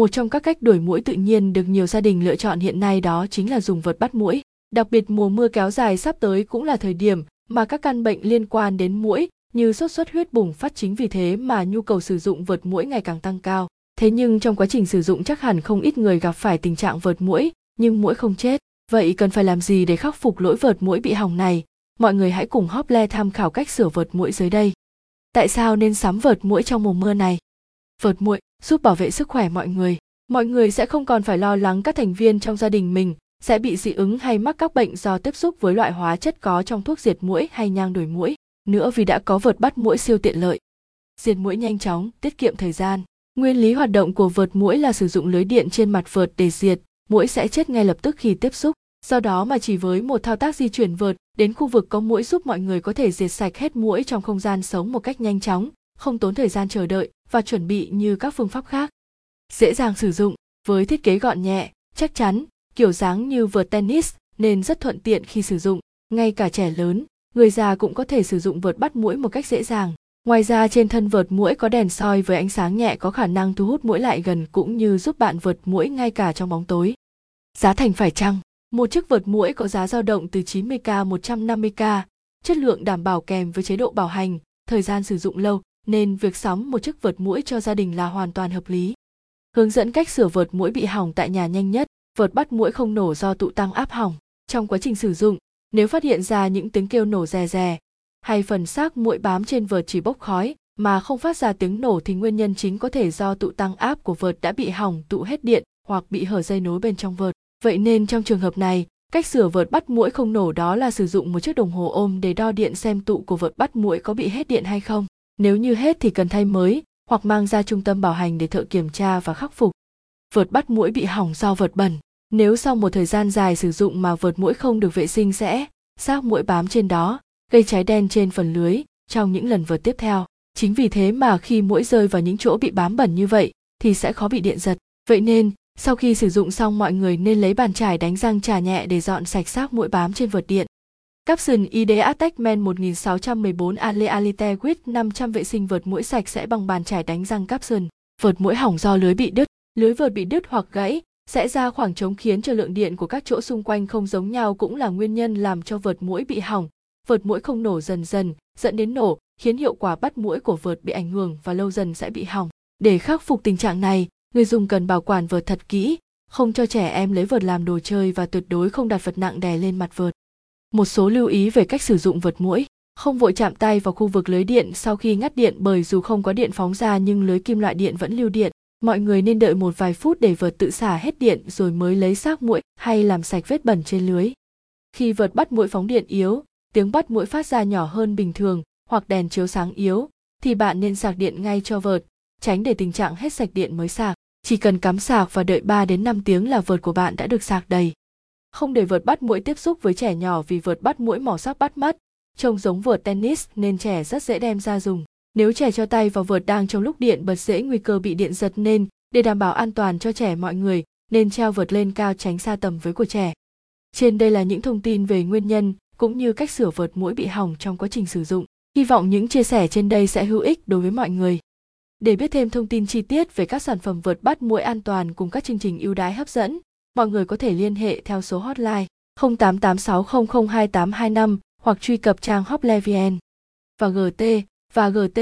một trong các cách đuổi muỗi tự nhiên được nhiều gia đình lựa chọn hiện nay đó chính là dùng vật bắt muỗi. Đặc biệt mùa mưa kéo dài sắp tới cũng là thời điểm mà các căn bệnh liên quan đến muỗi như sốt xuất huyết bùng phát chính vì thế mà nhu cầu sử dụng vợt muỗi ngày càng tăng cao. Thế nhưng trong quá trình sử dụng chắc hẳn không ít người gặp phải tình trạng vợt muỗi, nhưng muỗi không chết. Vậy cần phải làm gì để khắc phục lỗi vợt muỗi bị hỏng này? Mọi người hãy cùng Hople tham khảo cách sửa vợt muỗi dưới đây. Tại sao nên sắm vợt muỗi trong mùa mưa này? Vợt muội giúp bảo vệ sức khỏe mọi người. Mọi người sẽ không còn phải lo lắng các thành viên trong gia đình mình sẽ bị dị ứng hay mắc các bệnh do tiếp xúc với loại hóa chất có trong thuốc diệt muỗi hay nhang đuổi muỗi. Nữa vì đã có vợt bắt muỗi siêu tiện lợi. Diệt muỗi nhanh chóng, tiết kiệm thời gian. Nguyên lý hoạt động của vợt muỗi là sử dụng lưới điện trên mặt vợt để diệt, muỗi sẽ chết ngay lập tức khi tiếp xúc. Do đó mà chỉ với một thao tác di chuyển vợt đến khu vực có muỗi giúp mọi người có thể diệt sạch hết muỗi trong không gian sống một cách nhanh chóng, không tốn thời gian chờ đợi và chuẩn bị như các phương pháp khác. Dễ dàng sử dụng, với thiết kế gọn nhẹ, chắc chắn, kiểu dáng như vợt tennis nên rất thuận tiện khi sử dụng. Ngay cả trẻ lớn, người già cũng có thể sử dụng vợt bắt muỗi một cách dễ dàng. Ngoài ra trên thân vợt muỗi có đèn soi với ánh sáng nhẹ có khả năng thu hút muỗi lại gần cũng như giúp bạn vượt muỗi ngay cả trong bóng tối. Giá thành phải chăng? Một chiếc vợt muỗi có giá dao động từ 90k 150k, chất lượng đảm bảo kèm với chế độ bảo hành, thời gian sử dụng lâu nên việc sắm một chiếc vợt mũi cho gia đình là hoàn toàn hợp lý. Hướng dẫn cách sửa vợt mũi bị hỏng tại nhà nhanh nhất, vợt bắt mũi không nổ do tụ tăng áp hỏng. Trong quá trình sử dụng, nếu phát hiện ra những tiếng kêu nổ rè rè, hay phần xác mũi bám trên vợt chỉ bốc khói mà không phát ra tiếng nổ thì nguyên nhân chính có thể do tụ tăng áp của vợt đã bị hỏng tụ hết điện hoặc bị hở dây nối bên trong vợt. Vậy nên trong trường hợp này, cách sửa vợt bắt mũi không nổ đó là sử dụng một chiếc đồng hồ ôm để đo điện xem tụ của vợt bắt mũi có bị hết điện hay không. Nếu như hết thì cần thay mới hoặc mang ra trung tâm bảo hành để thợ kiểm tra và khắc phục. Vợt bắt muỗi bị hỏng do vợt bẩn. Nếu sau một thời gian dài sử dụng mà vợt muỗi không được vệ sinh sẽ xác muỗi bám trên đó, gây cháy đen trên phần lưới trong những lần vợt tiếp theo. Chính vì thế mà khi muỗi rơi vào những chỗ bị bám bẩn như vậy thì sẽ khó bị điện giật. Vậy nên, sau khi sử dụng xong mọi người nên lấy bàn chải đánh răng trà nhẹ để dọn sạch xác muỗi bám trên vợt điện. Capson ID Attachment 1614 Ale Alite with 500 vệ sinh vợt mũi sạch sẽ bằng bàn chải đánh răng Capson. Vợt mũi hỏng do lưới bị đứt, lưới vợt bị đứt hoặc gãy sẽ ra khoảng trống khiến cho lượng điện của các chỗ xung quanh không giống nhau cũng là nguyên nhân làm cho vợt mũi bị hỏng. Vợt mũi không nổ dần dần, dẫn đến nổ, khiến hiệu quả bắt mũi của vợt bị ảnh hưởng và lâu dần sẽ bị hỏng. Để khắc phục tình trạng này, người dùng cần bảo quản vợt thật kỹ, không cho trẻ em lấy vợt làm đồ chơi và tuyệt đối không đặt vật nặng đè lên mặt vợt. Một số lưu ý về cách sử dụng vật mũi. Không vội chạm tay vào khu vực lưới điện sau khi ngắt điện bởi dù không có điện phóng ra nhưng lưới kim loại điện vẫn lưu điện. Mọi người nên đợi một vài phút để vợt tự xả hết điện rồi mới lấy xác mũi hay làm sạch vết bẩn trên lưới. Khi vợt bắt mũi phóng điện yếu, tiếng bắt mũi phát ra nhỏ hơn bình thường hoặc đèn chiếu sáng yếu, thì bạn nên sạc điện ngay cho vợt, tránh để tình trạng hết sạch điện mới sạc. Chỉ cần cắm sạc và đợi 3 đến 5 tiếng là vợt của bạn đã được sạc đầy không để vợt bắt mũi tiếp xúc với trẻ nhỏ vì vợt bắt mũi màu sắc bắt mắt. Trông giống vợt tennis nên trẻ rất dễ đem ra dùng. Nếu trẻ cho tay vào vợt đang trong lúc điện bật dễ nguy cơ bị điện giật nên, để đảm bảo an toàn cho trẻ mọi người, nên treo vợt lên cao tránh xa tầm với của trẻ. Trên đây là những thông tin về nguyên nhân cũng như cách sửa vợt mũi bị hỏng trong quá trình sử dụng. Hy vọng những chia sẻ trên đây sẽ hữu ích đối với mọi người. Để biết thêm thông tin chi tiết về các sản phẩm vượt bắt mũi an toàn cùng các chương trình ưu đãi hấp dẫn mọi người có thể liên hệ theo số hotline 0886002825 hoặc truy cập trang hoplevien và GT và GT